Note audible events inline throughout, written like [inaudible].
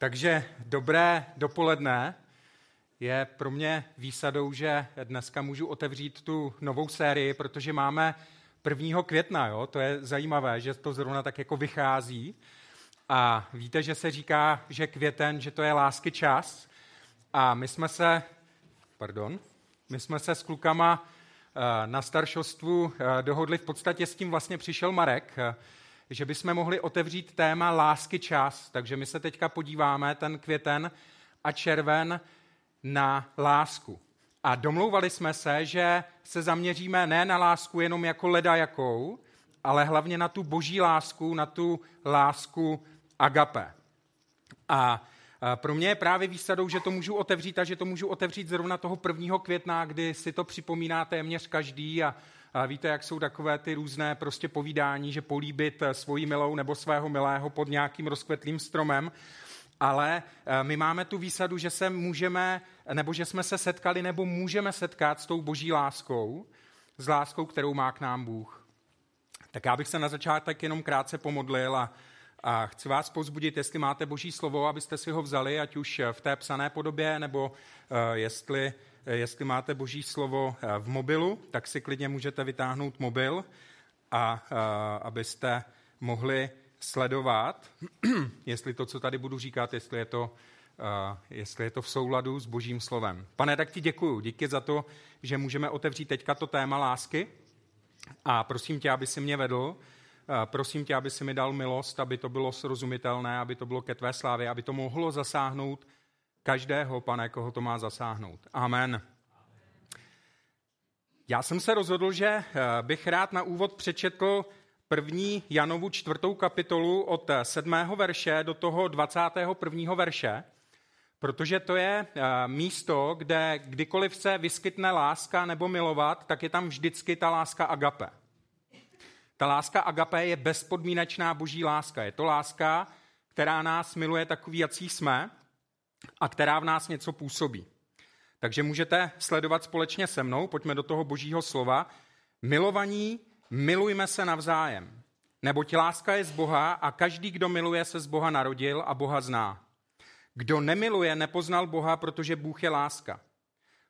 Takže dobré dopoledne. Je pro mě výsadou, že dneska můžu otevřít tu novou sérii, protože máme 1. května, jo? to je zajímavé, že to zrovna tak jako vychází. A víte, že se říká, že květen, že to je lásky čas. A my jsme se, pardon, my jsme se s klukama eh, na staršostvu eh, dohodli, v podstatě s tím vlastně přišel Marek, eh, že bychom mohli otevřít téma lásky čas. Takže my se teďka podíváme ten květen a červen na lásku. A domlouvali jsme se, že se zaměříme ne na lásku jenom jako leda jakou, ale hlavně na tu boží lásku, na tu lásku agape. A pro mě je právě výsadou, že to můžu otevřít a že to můžu otevřít zrovna toho 1. května, kdy si to připomíná téměř každý a víte, jak jsou takové ty různé prostě povídání, že políbit eh, svoji milou nebo svého milého pod nějakým rozkvetlým stromem. Ale eh, my máme tu výsadu, že se můžeme, nebo že jsme se setkali, nebo můžeme setkat s tou boží láskou, s láskou, kterou má k nám Bůh. Tak já bych se na začátek jenom krátce pomodlil a, a chci vás pozbudit, jestli máte boží slovo, abyste si ho vzali, ať už v té psané podobě, nebo uh, jestli Eh, jestli máte boží slovo eh, v mobilu, tak si klidně můžete vytáhnout mobil, a, a eh, abyste mohli sledovat, [clears throat] jestli to, co tady budu říkat, jestli je to, a, jestli je to v souladu s božím slovem. Pane, tak ti děkuju. Díky za to, že můžeme otevřít teďka to téma lásky a prosím tě, aby si mě vedl, prosím tě, aby si mi dal milost, aby to bylo srozumitelné, aby to bylo ke tvé slávě, aby to mohlo zasáhnout každého, pane, koho to má zasáhnout. Amen. Já jsem se rozhodl, že eh, bych rád na úvod přečetl první Janovu čtvrtou kapitolu od sedmého verše do toho 21. verše, protože to je eh, místo, kde kdykoliv se vyskytne láska nebo milovat, tak je tam vždycky ta láska agape. Ta láska agape je bezpodmínečná boží láska. Je to láska, která nás miluje takový, jací jsme, a která v nás něco působí. Takže můžete sledovat společně se mnou, pojďme do toho božího slova. Milovaní, milujme se navzájem. Neboť láska je z Boha a každý, kdo miluje, se z Boha narodil a Boha zná. Kdo nemiluje, nepoznal Boha, protože Bůh je láska.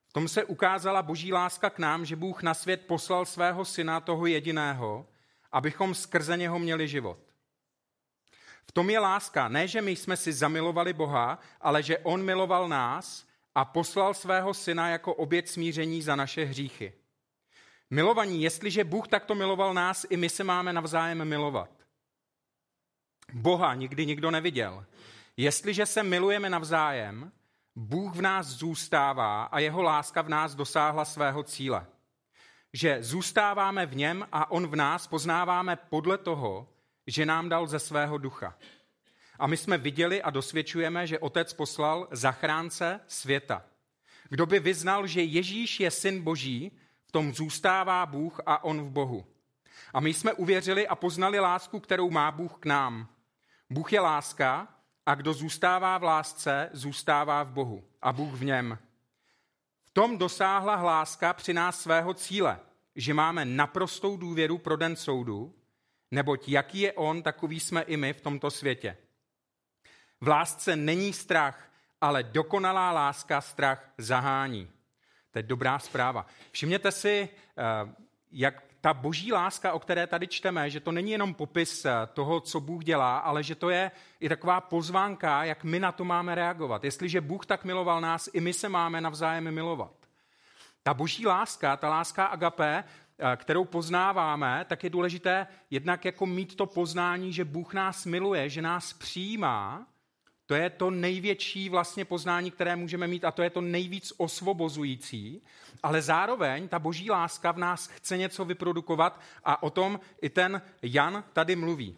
V tom se ukázala boží láska k nám, že Bůh na svět poslal svého syna, toho jediného, abychom skrze něho měli život. V tom je láska. Ne, že my jsme si zamilovali Boha, ale že On miloval nás a poslal svého syna jako oběd smíření za naše hříchy. Milovaní, jestliže Bůh takto miloval nás, i my se máme navzájem milovat. Boha nikdy nikdo neviděl. Jestliže se milujeme navzájem, Bůh v nás zůstává a jeho láska v nás dosáhla svého cíle. Že zůstáváme v něm a on v nás poznáváme podle toho, že nám dal ze svého ducha. A my jsme viděli a dosvědčujeme, že Otec poslal zachránce světa. Kdo by vyznal, že Ježíš je syn Boží, v tom zůstává Bůh a on v Bohu. A my jsme uvěřili a poznali lásku, kterou má Bůh k nám. Bůh je láska a kdo zůstává v lásce, zůstává v Bohu a Bůh v něm. V tom dosáhla hláska při nás svého cíle, že máme naprostou důvěru pro den soudu, neboť jaký je on, takový jsme i my v tomto světě. V lásce není strach, ale dokonalá láska strach zahání. To je dobrá zpráva. Všimněte si, eh, jak ta boží láska, o které tady čteme, že to není jenom popis eh, toho, co Bůh dělá, ale že to je i taková pozvánka, jak my na to máme reagovat. Jestliže Bůh tak miloval nás, i my se máme navzájem milovat. Ta boží láska, ta láska agape, Eh, kterou poznáváme, tak je důležité jednak jako mít to poznání, že Bůh nás miluje, že nás přijímá. To je to největší vlastně poznání, které můžeme mít a to je to nejvíc osvobozující. Ale zároveň ta boží láska v nás chce něco vyprodukovat a o tom i ten Jan tady mluví.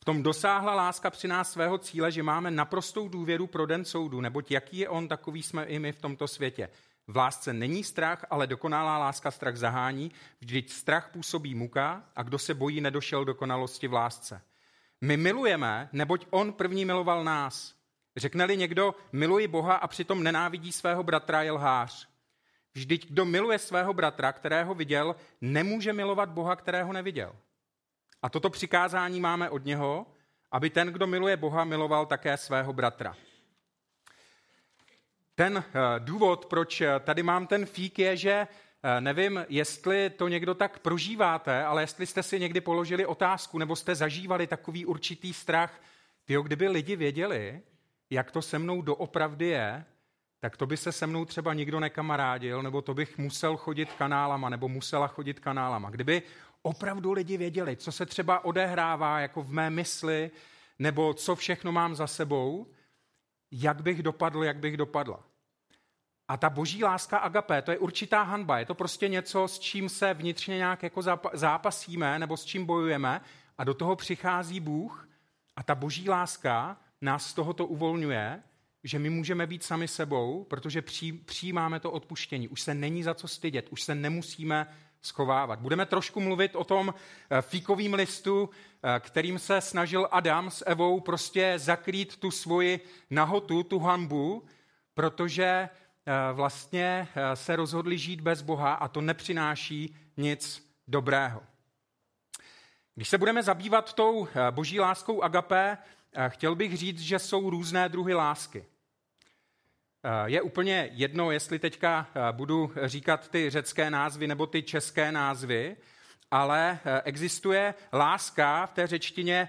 V tom dosáhla láska při nás svého cíle, že máme naprostou důvěru pro den soudu, neboť jaký je on, takový jsme i my v tomto světě. V lásce není strach, ale dokonalá láska strach zahání, vždyť strach působí muka a kdo se bojí, nedošel dokonalosti v lásce. My milujeme, neboť on první miloval nás. Řekne-li někdo, miluji Boha a přitom nenávidí svého bratra, je lhář. Vždyť kdo miluje svého bratra, kterého viděl, nemůže milovat Boha, kterého neviděl. A toto přikázání máme od něho, aby ten, kdo miluje Boha, miloval také svého bratra. Ten eh, důvod, proč eh, tady mám ten fík, je, že eh, nevím, jestli to někdo tak prožíváte, ale jestli jste si někdy položili otázku nebo jste zažívali takový určitý strach, tyjo, kdyby lidi věděli, jak to se mnou doopravdy je, tak to by se se mnou třeba nikdo nekamarádil, nebo to bych musel chodit kanálama, nebo musela chodit kanálama. Kdyby opravdu lidi věděli, co se třeba odehrává jako v mé mysli, nebo co všechno mám za sebou, jak bych dopadl, jak bych dopadla. A ta boží láska agapé, to je určitá hanba, je to prostě něco, s čím se vnitřně nějak jako zápasíme, nebo s čím bojujeme a do toho přichází Bůh a ta boží láska nás z tohoto uvolňuje, že my můžeme být sami sebou, protože přijímáme to odpuštění. Už se není za co stydět, už se nemusíme schovávat. Budeme trošku mluvit o tom eh, fíkovým listu, eh, kterým se snažil Adam s Evou prostě zakrýt tu svoji nahotu, tu hanbu, protože eh, vlastně se rozhodli žít bez Boha a to nepřináší nic dobrého. Když se budeme zabývat tou boží láskou agapé, chtěl bych říct, že jsou různé druhy lásky. Eh, je úplně jedno, jestli teďka eh, budu říkat ty řecké názvy nebo ty české názvy, ale eh, existuje láska v té řečtině,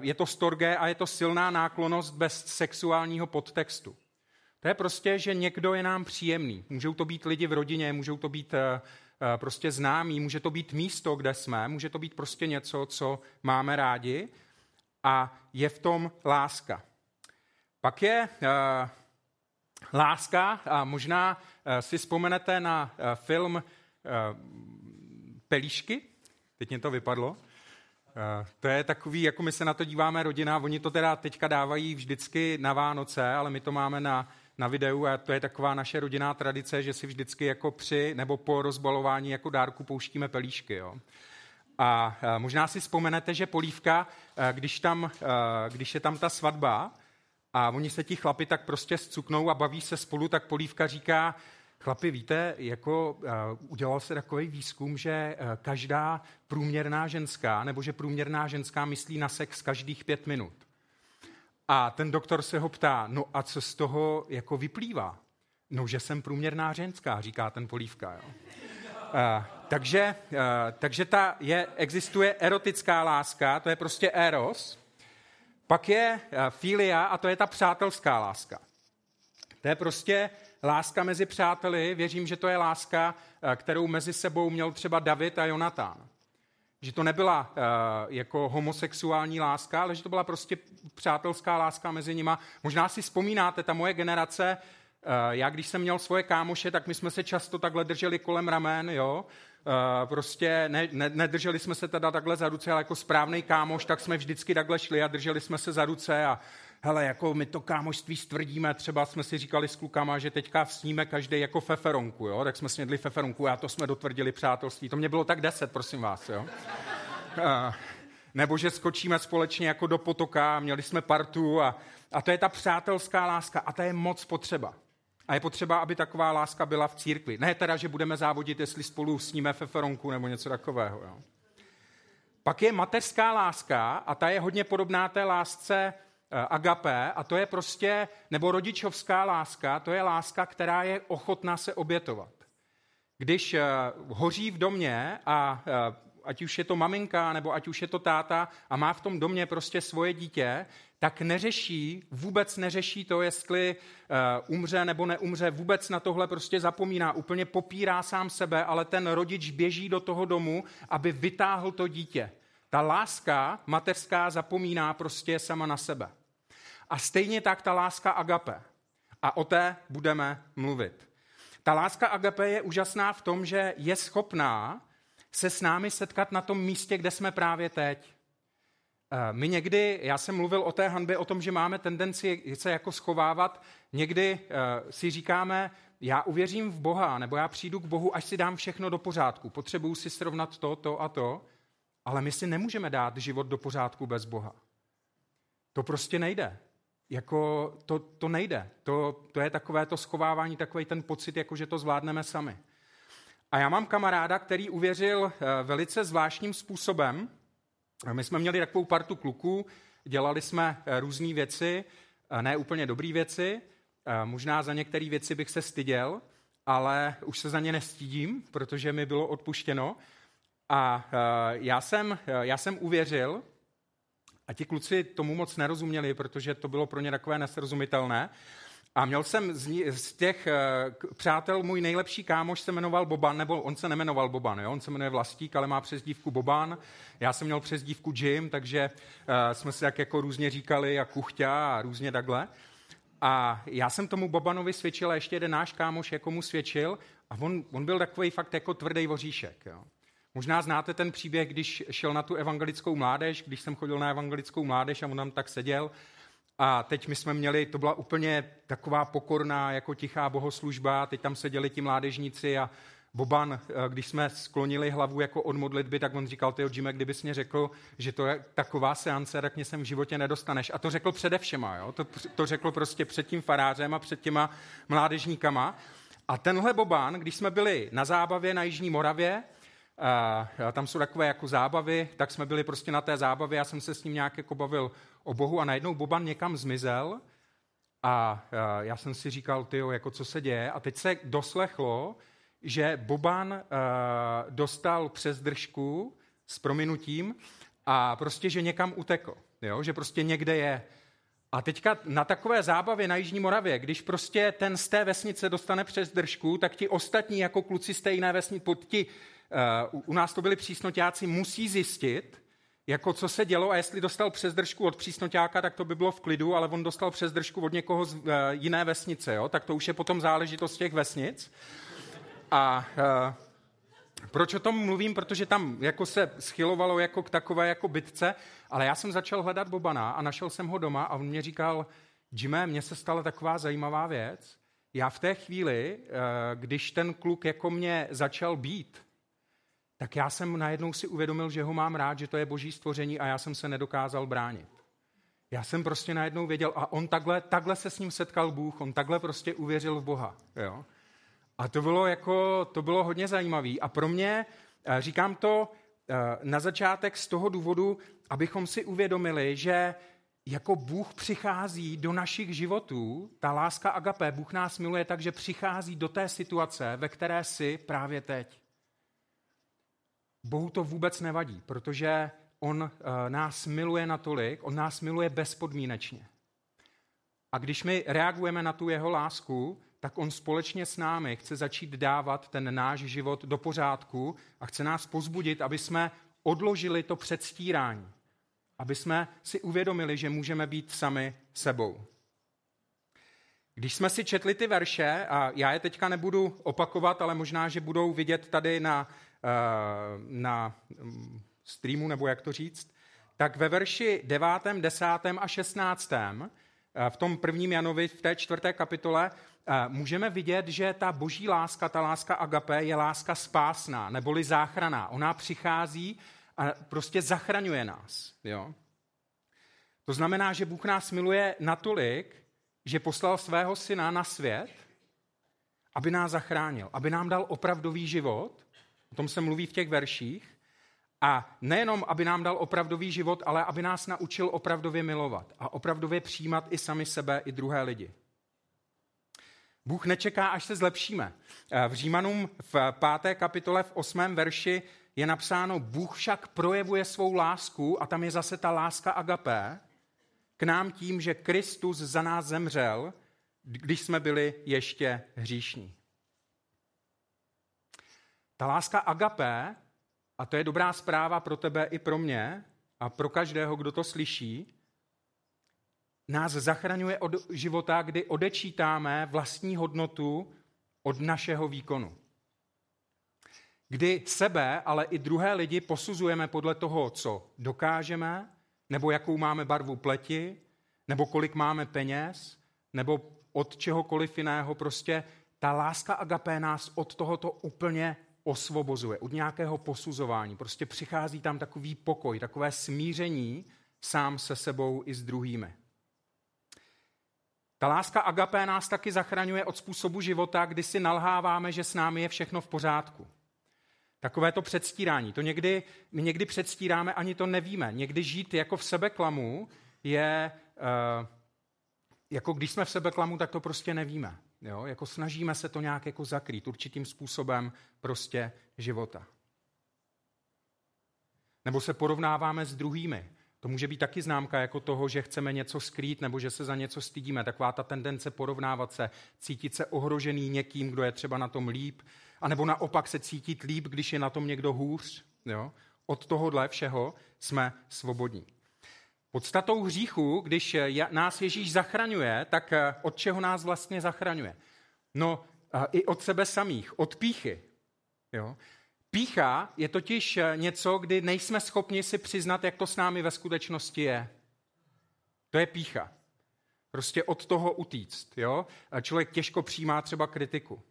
je to storge a je to silná náklonost bez sexuálního podtextu. To je prostě, že někdo je nám příjemný. Můžou to být lidi v rodině, můžou to být prostě známí, může to být místo, kde jsme, může to být prostě něco, co máme rádi a je v tom láska. Pak je Láska, a možná eh, si vzpomenete na eh, film eh, Pelíšky, teď mě to vypadlo, to je takový, jako my se na to díváme rodina, oni to teda teďka dávají vždycky na Vánoce, ale my to máme na, na videu a to je taková naše rodinná tradice, že si vždycky jako při nebo po rozbalování jako dárku pouštíme pelíšky. Jo. A možná si vzpomenete, že polívka, když, tam, když je tam ta svatba, a oni se ti chlapi tak prostě zcuknou a baví se spolu, tak Polívka říká, chlapi, víte, jako uh, udělal se takový výzkum, že uh, každá průměrná ženská, nebo že průměrná ženská myslí na sex každých pět minut. A ten doktor se ho ptá, no a co z toho jako vyplývá? No, že jsem průměrná ženská, říká ten Polívka. Jo. Uh, takže, uh, takže ta je, existuje erotická láska, to je prostě eros, pak je eh, filia a to je ta přátelská láska. To je prostě láska mezi přáteli. Věřím, že to je láska, eh, kterou mezi sebou měl třeba David a Jonatán. Že to nebyla uh, jako homosexuální láska, ale že to byla prostě přátelská láska mezi nima. Možná si vzpomínáte, ta moje generace, já když jsem měl svoje kámoše, tak my jsme se často takhle drželi kolem ramen, jo, prostě ne, ne, nedrželi jsme se teda takhle za ruce, ale jako správný kámoš, tak jsme vždycky takhle šli a drželi jsme se za ruce a hele, jako my to kámoštví stvrdíme, třeba jsme si říkali s klukama, že teďka sníme každý jako feferonku, jo? tak jsme snědli feferonku a to jsme dotvrdili přátelství. To mě bylo tak deset, prosím vás. Jo? Uh, nebo že skočíme společně jako do potoka, měli jsme partu a, a to je ta přátelská láska a ta je moc potřeba. A je potřeba, aby taková láska byla v církvi. Ne teda, že budeme závodit, jestli spolu sníme feferonku nebo něco takového. Jo. Pak je mateřská láska a ta je hodně podobná té lásce eh, agape a to je prostě, nebo rodičovská láska, to je láska, která je ochotná se obětovat. Když eh, hoří v domě a eh, ať už je to maminka, nebo ať už je to táta a má v tom domě prostě svoje dítě, tak neřeší, vůbec neřeší to, jestli uh, umře nebo neumře, vůbec na tohle prostě zapomíná, úplně popírá sám sebe, ale ten rodič běží do toho domu, aby vytáhl to dítě. Ta láska mateřská zapomíná prostě sama na sebe. A stejně tak ta láska agape. A o té budeme mluvit. Ta láska agape je úžasná v tom, že je schopná se s námi setkat na tom místě, kde jsme právě teď. Eh, my někdy, já jsem mluvil o té hanbě, o tom, že máme tendenci se jako schovávat, někdy uh, si říkáme, já uvěřím v Boha, nebo já přijdu k Bohu, až si dám všechno do pořádku. Potřebuju si srovnat to, to a to, ale my si nemůžeme dát život do pořádku bez Boha. To prostě nejde. Jako to, to nejde. To, to je takové to schovávání, takový ten pocit, jako že to zvládneme sami. A já mám kamaráda, který uvěřil eh, velice zvláštním způsobem. My jsme měli takovou partu kluků dělali jsme různé věci, ne úplně dobré věci, možná za některé věci bych se styděl, ale už se za ně nestydím, protože mi bylo odpuštěno. A já jsem, já jsem uvěřil, a ti kluci tomu moc nerozuměli, protože to bylo pro ně takové nesrozumitelné. A měl jsem z, ní, z těch uh, přátel, můj nejlepší kámoš se jmenoval Boban, nebo on se nemenoval Boban, jo? on se jmenuje Vlastík, ale má přezdívku Boban. Já jsem měl přezdívku Jim, takže uh, jsme si tak jako různě říkali a kuchťa a různě takhle. A já jsem tomu Bobanovi svědčil a ještě jeden náš kámoš jako mu svědčil a on, on byl takový fakt jako tvrdý voříšek. Jo? Možná znáte ten příběh, když šel na tu evangelickou mládež, když jsem chodil na evangelickou mládež a on tam tak seděl. A teď my jsme měli, to byla úplně taková pokorná, jako tichá bohoslužba, teď tam seděli ti mládežníci a Boban, eh, když jsme sklonili hlavu jako od modlitby, tak on říkal, ty Jimmy, kdybys mě řekl, že to je taková seance, tak mě sem v životě nedostaneš. A to řekl přede všema, jo? To, to řekl prostě před tím farářem a před těma mládežníkama. A tenhle Boban, když jsme byli na zábavě na Jižní Moravě, tam jsou takové jako zábavy, tak jsme byli prostě na té zábavě, já jsem se s ním nějak jako bavil o Bohu a najednou Boban někam zmizel a já jsem si říkal, ty jako co se děje a teď se doslechlo, že Boban dostal přes držku s prominutím a prostě, že někam utekl, jo? že prostě někde je. A teďka na takové zábavě na Jižní Moravě, když prostě ten z té vesnice dostane přes držku, tak ti ostatní jako kluci z té jiné vesnice, ti u nás to byli přísnoťáci, musí zjistit, jako co se dělo a jestli dostal přes držku od přísnoťáka, tak to by bylo v klidu, ale on dostal přes držku od někoho z uh, jiné vesnice, jo? tak to už je potom záležitost těch vesnic. A uh, proč o tom mluvím? Protože tam jako se schylovalo jako k takové jako bitce, ale já jsem začal hledat Bobana a našel jsem ho doma a on mě říkal, Jimé, mně se stala taková zajímavá věc. Já v té chvíli, když ten kluk jako mě začal být, tak já jsem najednou si uvědomil, že ho mám rád, že to je boží stvoření a já jsem se nedokázal bránit. Já jsem prostě najednou věděl a on takhle, takhle se s ním setkal Bůh, on takhle prostě uvěřil v Boha. Jo? A to bylo, jako, to bylo hodně zajímavé. A pro mě, eh, říkám to eh, na začátek z toho důvodu, abychom si uvědomili, že jako Bůh přichází do našich životů, ta láska agapé, Bůh nás miluje tak, že přichází do té situace, ve které jsi právě teď. Bohu to vůbec nevadí, protože on uh, nás miluje natolik, on nás miluje bezpodmínečně. A když my reagujeme na tu jeho lásku, tak on společně s námi chce začít dávat ten náš život do pořádku a chce nás pozbudit, aby jsme odložili to předstírání. Aby jsme si uvědomili, že můžeme být sami sebou. Když jsme si četli ty verše, a já je teďka nebudu opakovat, ale možná, že budou vidět tady na Eh, na mm, streamu, nebo jak to říct, tak ve verši 9., 10. a 16. Eh, v tom prvním Janovi, v té čtvrté kapitole, eh, můžeme vidět, že ta boží láska, ta láska agape, je láska spásná, neboli záchraná. Ona přichází a prostě zachraňuje nás. Jo? To znamená, že Bůh nás miluje natolik, že poslal svého syna na svět, aby nás zachránil, aby nám dal opravdový život O tom se mluví v těch verších. A nejenom, aby nám dal opravdový život, ale aby nás naučil opravdově milovat a opravdově přijímat i sami sebe, i druhé lidi. Bůh nečeká, až se zlepšíme. V Římanům v páté kapitole v osmém verši je napsáno, Bůh však projevuje svou lásku, a tam je zase ta láska agapé, k nám tím, že Kristus za nás zemřel, když jsme byli ještě hříšní. Ta láska agapé, a to je dobrá zpráva pro tebe i pro mě a pro každého, kdo to slyší, nás zachraňuje od života, kdy odečítáme vlastní hodnotu od našeho výkonu. Kdy sebe, ale i druhé lidi posuzujeme podle toho, co dokážeme, nebo jakou máme barvu pleti, nebo kolik máme peněz, nebo od čehokoliv jiného. Prostě ta láska agapé nás od tohoto úplně osvobozuje, od nějakého posuzování. Prostě přichází tam takový pokoj, takové smíření sám se sebou i s druhými. Ta láska agapé nás taky zachraňuje od způsobu života, kdy si nalháváme, že s námi je všechno v pořádku. Takové to předstírání. To někdy, my někdy předstíráme, ani to nevíme. Někdy žít jako v sebeklamu je, uh, jako když jsme v sebeklamu, tak to prostě nevíme. Jo? Jako snažíme se to nějak jako zakrýt určitým způsobem prostě života. Nebo se porovnáváme s druhými. To může být taky známka jako toho, že chceme něco skrýt nebo že se za něco stydíme. Taková ta tendence porovnávat se, cítit se ohrožený někým, kdo je třeba na tom líp, anebo naopak se cítit líp, když je na tom někdo hůř. Jo? Od tohohle všeho jsme svobodní. Podstatou hříchu, když nás Ježíš zachraňuje, tak eh, od čeho nás vlastně zachraňuje? No, eh, i od sebe samých, od píchy. Jo? Pícha je totiž eh, něco, kdy nejsme schopni si přiznat, jak to s námi ve skutečnosti je. To je pícha. Prostě od toho utíct. Jo? Člověk těžko přijímá třeba kritiku.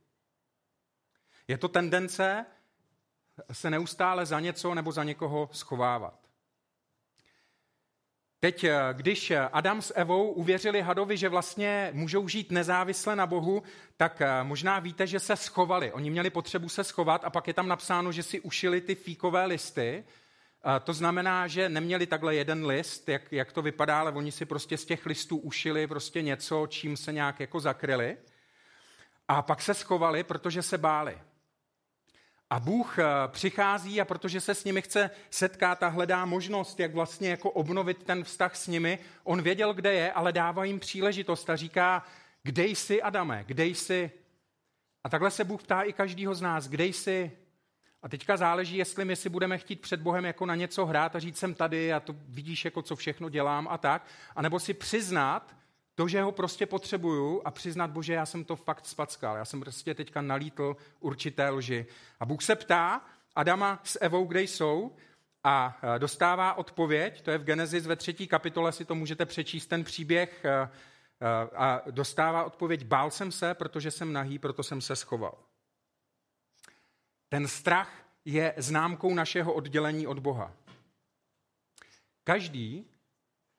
Je to tendence se neustále za něco nebo za někoho schovávat. Teď, eh, když Adam s Evou uvěřili hadovi, že vlastně můžou žít nezávisle na Bohu, tak eh, možná víte, že se schovali. Oni měli potřebu se schovat a pak je tam napsáno, že si ušili ty fíkové listy. Eh, to znamená, že neměli takhle jeden list, jak, jak to vypadá, ale oni si prostě z těch listů ušili prostě něco, čím se nějak jako zakryli. A pak se schovali, protože se báli. A Bůh eh, přichází a protože se s nimi chce setkat a hledá možnost, jak vlastně jako obnovit ten vztah s nimi, on věděl, kde je, ale dává jim příležitost a říká, kde jsi, Adame, kde jsi? A takhle se Bůh ptá i každýho z nás, kde jsi? A teďka záleží, jestli my si budeme chtít před Bohem jako na něco hrát a říct jsem tady a to vidíš, jako co všechno dělám a tak, anebo si přiznat, to, že ho prostě potřebuju a přiznat, bože, já jsem to fakt spackal, já jsem prostě teďka nalítl určité lži. A Bůh se ptá Adama s Evou, kde jsou, a e, dostává odpověď, to je v Genesis ve třetí kapitole, si to můžete přečíst, ten příběh, e, e, a dostává odpověď, bál jsem se, protože jsem nahý, proto jsem se schoval. Ten strach je známkou našeho oddělení od Boha. Každý,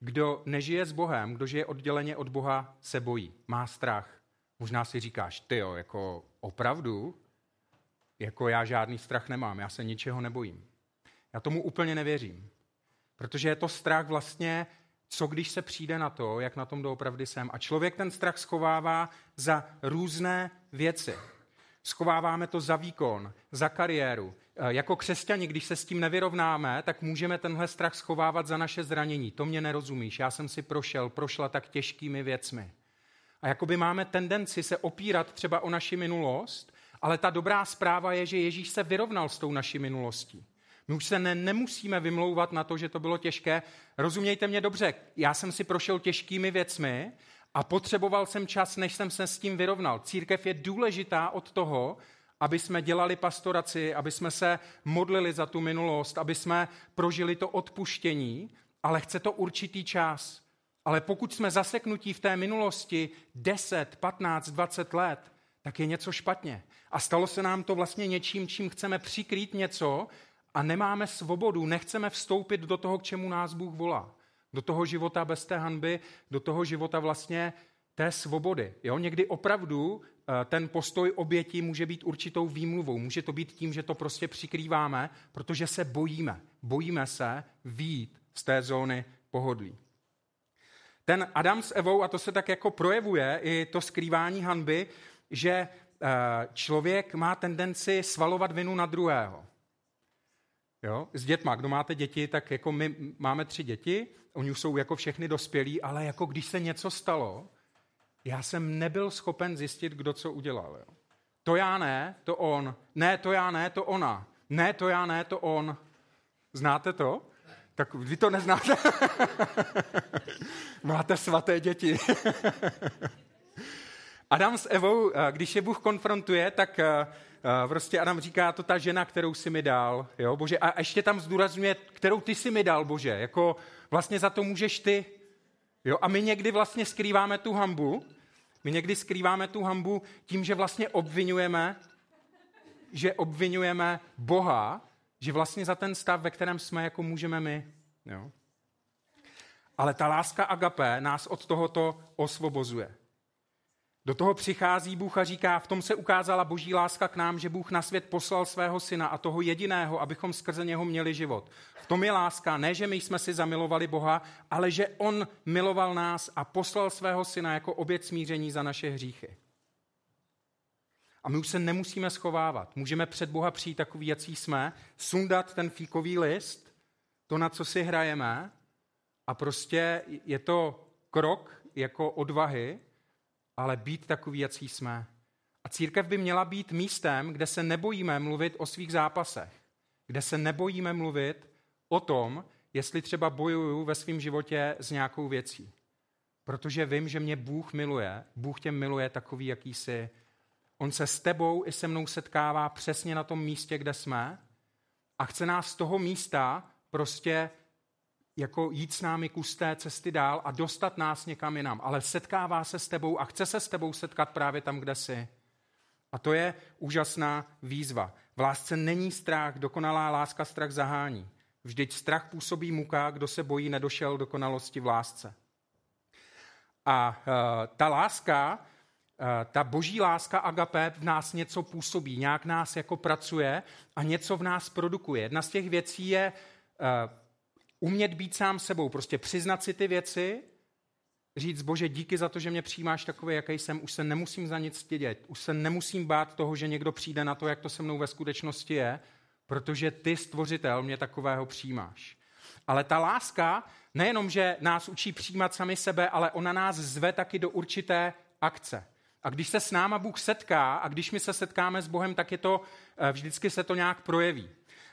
kdo nežije s Bohem, kdo žije odděleně od Boha, se bojí, má strach. Možná si říkáš, ty jo, jako opravdu, jako já žádný strach nemám, já se ničeho nebojím. Já tomu úplně nevěřím. Protože je to strach vlastně, co když se přijde na to, jak na tom doopravdy jsem. A člověk ten strach schovává za různé věci. Schováváme to za výkon, za kariéru, Eh, jako křesťani, když se s tím nevyrovnáme, tak můžeme tenhle strach schovávat za naše zranění. To mě nerozumíš, já jsem si prošel, prošla tak těžkými věcmi. A jakoby máme tendenci se opírat třeba o naši minulost, ale ta dobrá zpráva je, že Ježíš se vyrovnal s tou naší minulostí. My už se ne, nemusíme vymlouvat na to, že to bylo těžké. Rozumějte mě dobře, já jsem si prošel těžkými věcmi a potřeboval jsem čas, než jsem se s tím vyrovnal. Církev je důležitá od toho, aby jsme dělali pastoraci, aby jsme se modlili za tu minulost, aby jsme prožili to odpuštění, ale chce to určitý čas. Ale pokud jsme zaseknutí v té minulosti 10, 15, 20 let, tak je něco špatně. A stalo se nám to vlastně něčím, čím chceme přikrýt něco a nemáme svobodu, nechceme vstoupit do toho, k čemu nás Bůh volá. Do toho života bez té hanby, do toho života vlastně té svobody. Jo? Někdy opravdu eh, ten postoj oběti může být určitou výmluvou. Může to být tím, že to prostě přikrýváme, protože se bojíme. Bojíme se výjít z té zóny pohodlí. Ten Adam s Evou, a to se tak jako projevuje, i to skrývání hanby, že eh, člověk má tendenci svalovat vinu na druhého. Jo? S dětma, kdo máte děti, tak jako my máme tři děti, oni už jsou jako všechny dospělí, ale jako když se něco stalo, já jsem nebyl schopen zjistit, kdo co udělal. Jo. To já ne, to on. Ne, to já ne, to ona. Ne, to já ne, to on. Znáte to? Tak vy to neznáte. [laughs] Máte svaté děti. [laughs] Adam s Evou, eh, když je Bůh konfrontuje, tak eh, prostě Adam říká, to ta žena, kterou si mi dal, jo, bože, a ještě tam zdůrazňuje, kterou ty si mi dal, bože, jako vlastně za to můžeš ty, jo, a my někdy vlastně skrýváme tu hambu, my někdy skrýváme tu hambu tím, že vlastně obvinujeme, že obvinujeme Boha, že vlastně za ten stav, ve kterém jsme, jako můžeme my. Jo? Ale ta láska agape nás od tohoto osvobozuje. Do toho přichází Bůh a říká, v tom se ukázala boží láska k nám, že Bůh na svět poslal svého syna a toho jediného, abychom skrze něho měli život. V tom je láska, ne, že my jsme si zamilovali Boha, ale že on miloval nás a poslal svého syna jako oběd smíření za naše hříchy. A my už se nemusíme schovávat. Můžeme před Boha přijít takový, jaký jsme, sundat ten fíkový list, to, na co si hrajeme, a prostě je to krok jako odvahy, ale být takový, jaký jsme. A církev by měla být místem, kde se nebojíme mluvit o svých zápasech, kde se nebojíme mluvit o tom, jestli třeba bojuju ve svém životě s nějakou věcí. Protože vím, že mě Bůh miluje, Bůh tě miluje takový, jaký jsi. On se s tebou i se mnou setkává přesně na tom místě, kde jsme a chce nás z toho místa prostě jako jít s námi kus té cesty dál a dostat nás někam jinam, ale setkává se s tebou a chce se s tebou setkat právě tam, kde jsi. A to je úžasná výzva. V lásce není strach, dokonalá láska strach zahání. Vždyť strach působí muka, kdo se bojí, nedošel dokonalosti v lásce. A uh, ta láska, uh, ta boží láska agape v nás něco působí, nějak nás jako pracuje a něco v nás produkuje. Jedna z těch věcí je uh, umět být sám sebou, prostě přiznat si ty věci, říct, bože, díky za to, že mě přijímáš takový, jaký jsem, už se nemusím za nic stydět, už se nemusím bát toho, že někdo přijde na to, jak to se mnou ve skutečnosti je, protože ty, stvořitel, mě takového přijímáš. Ale ta láska nejenom, že nás učí přijímat sami sebe, ale ona nás zve taky do určité akce. A když se s náma Bůh setká a když my se setkáme s Bohem, tak je to, eh, vždycky se to nějak projeví.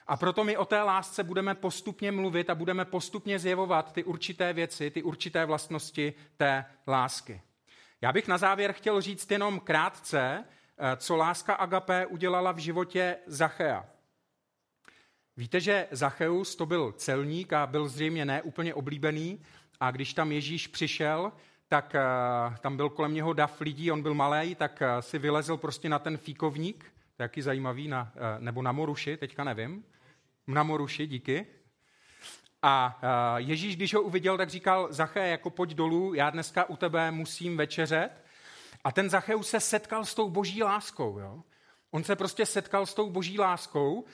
A proto my o té lásce budeme postupně mluvit a budeme postupně zjevovat ty určité věci, ty určité vlastnosti té lásky. Já bych na závěr chtěl říct jenom krátce, eh, co láska Agapé udělala v životě Zachea. Víte, že Zacheus to byl celník a byl zřejmě neúplně oblíbený a když tam Ježíš přišel, tak eh, tam byl kolem něho dav lidí, on byl malý, tak eh, si vylezl prostě na ten fíkovník, jaký zajímavý, na, nebo na Moruši, teďka nevím, na Moruši, díky. A Ježíš, když ho uviděl, tak říkal, Zaché, jako pojď dolů, já dneska u tebe musím večeřet. A ten Zacheus se setkal s tou boží láskou. Jo? On se prostě setkal s tou boží láskou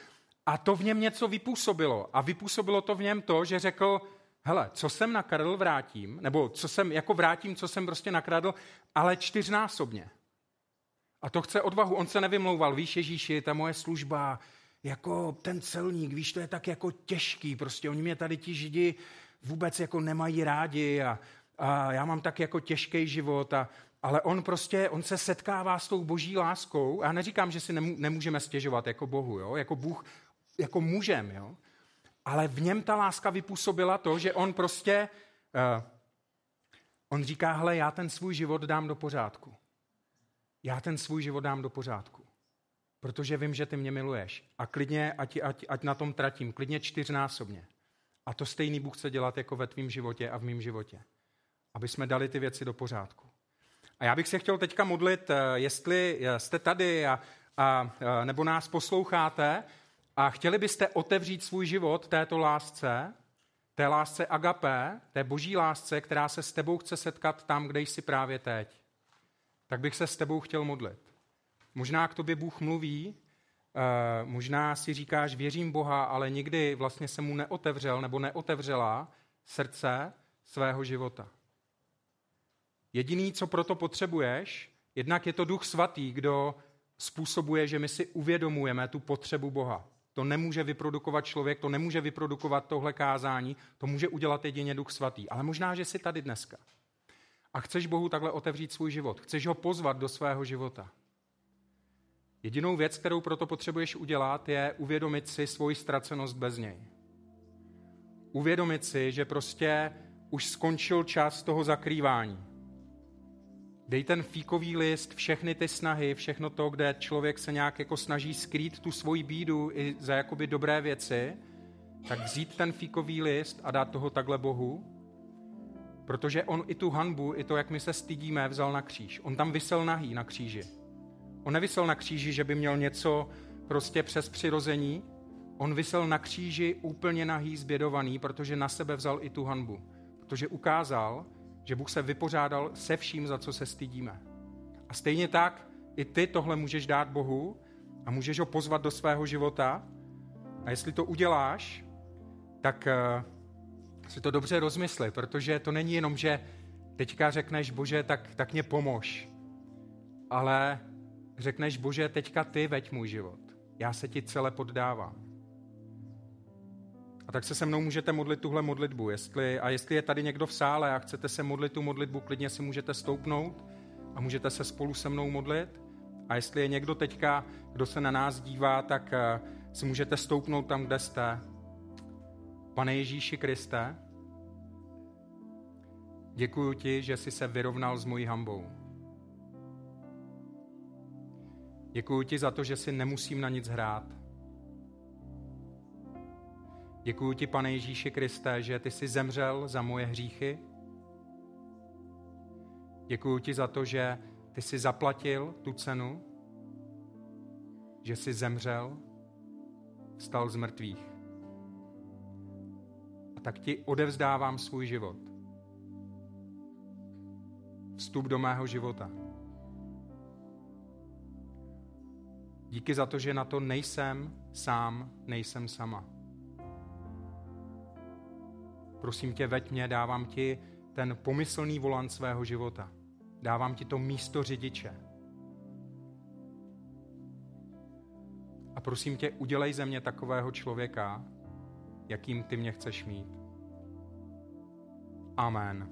a to v něm něco vypůsobilo. A vypůsobilo to v něm to, že řekl, hele, co jsem nakradl, vrátím, nebo co jsem, jako vrátím, co jsem prostě nakradl, ale čtyřnásobně. A to chce odvahu. On se nevymlouval, víš Ježíši, ta moje služba, jako ten celník, víš, to je tak jako těžký, prostě oni mě tady ti židi vůbec jako nemají rádi a, a já mám tak jako těžký život a, ale on prostě, on se setkává s tou boží láskou. Já neříkám, že si nemůžeme stěžovat jako Bohu, jo? jako Bůh, jako můžem, jo? ale v něm ta láska vypůsobila to, že on prostě, uh, on říká, hele, já ten svůj život dám do pořádku. Já ten svůj život dám do pořádku protože vím, že ty mě miluješ. A klidně, ať, ať, ať na tom tratím, klidně čtyřnásobně. A to stejný Bůh chce dělat jako ve tvém životě a v mém životě. Aby jsme dali ty věci do pořádku. A já bych se chtěl teďka modlit, eh, jestli eh, jste tady a, a, eh, nebo nás posloucháte a chtěli byste otevřít svůj život této lásce, té lásce agapé, té boží lásce, která se s tebou chce setkat tam, kde jsi právě teď, tak bych se s tebou chtěl modlit. Možná k tobě Bůh mluví, eh, možná si říkáš, věřím Boha, ale nikdy vlastně se mu neotevřel nebo neotevřela srdce svého života. Jediný, co proto potřebuješ, jednak je to Duch Svatý, kdo způsobuje, že my si uvědomujeme tu potřebu Boha. To nemůže vyprodukovat člověk, to nemůže vyprodukovat tohle kázání, to může udělat jedině Duch Svatý. Ale možná, že jsi tady dneska. A chceš Bohu takhle otevřít svůj život. Chceš ho pozvat do svého života. Jedinou věc, kterou proto potřebuješ udělat, je uvědomit si svoji ztracenost bez něj. Uvědomit si, že prostě už skončil čas toho zakrývání. Dej ten fíkový list, všechny ty snahy, všechno to, kde člověk se nějak jako snaží skrýt tu svoji bídu i za jakoby dobré věci, tak vzít ten fíkový list a dát toho takhle Bohu, protože on i tu hanbu, i to, jak my se stydíme, vzal na kříž. On tam vysel nahý na kříži. On nevysel na kříži, že by měl něco prostě přes přirození. On vysel na kříži úplně nahý, zbědovaný, protože na sebe vzal i tu hanbu. Protože ukázal, že Bůh se vypořádal se vším, za co se stydíme. A stejně tak i ty tohle můžeš dát Bohu a můžeš ho pozvat do svého života. A jestli to uděláš, tak eh, si to dobře rozmysli, protože to není jenom, že teďka řekneš, bože, tak, tak mě pomož, ale řekneš, bože, teďka ty veď můj život. Já se ti celé poddávám. A tak se se mnou můžete modlit tuhle modlitbu. Jestli, a jestli je tady někdo v sále a chcete se modlit tu modlitbu, klidně si můžete stoupnout a můžete se spolu se mnou modlit. A jestli je někdo teďka, kdo se na nás dívá, tak eh, si můžete stoupnout tam, kde jste. Pane Ježíši Kriste, děkuji ti, že jsi se vyrovnal s mojí hambou. Děkuji ti za to, že si nemusím na nic hrát. Děkuji ti, pane Ježíši Kriste, že ty jsi zemřel za moje hříchy. Děkuji ti za to, že ty jsi zaplatil tu cenu, že jsi zemřel, vstal z mrtvých. Tak ti odevzdávám svůj život. Vstup do mého života. Díky za to, že na to nejsem sám, nejsem sama. Prosím tě, veď mě, dávám ti ten pomyslný volant svého života. Dávám ti to místo řidiče. A prosím tě, udělej ze mě takového člověka, jakým ty mě chceš mít. Amen.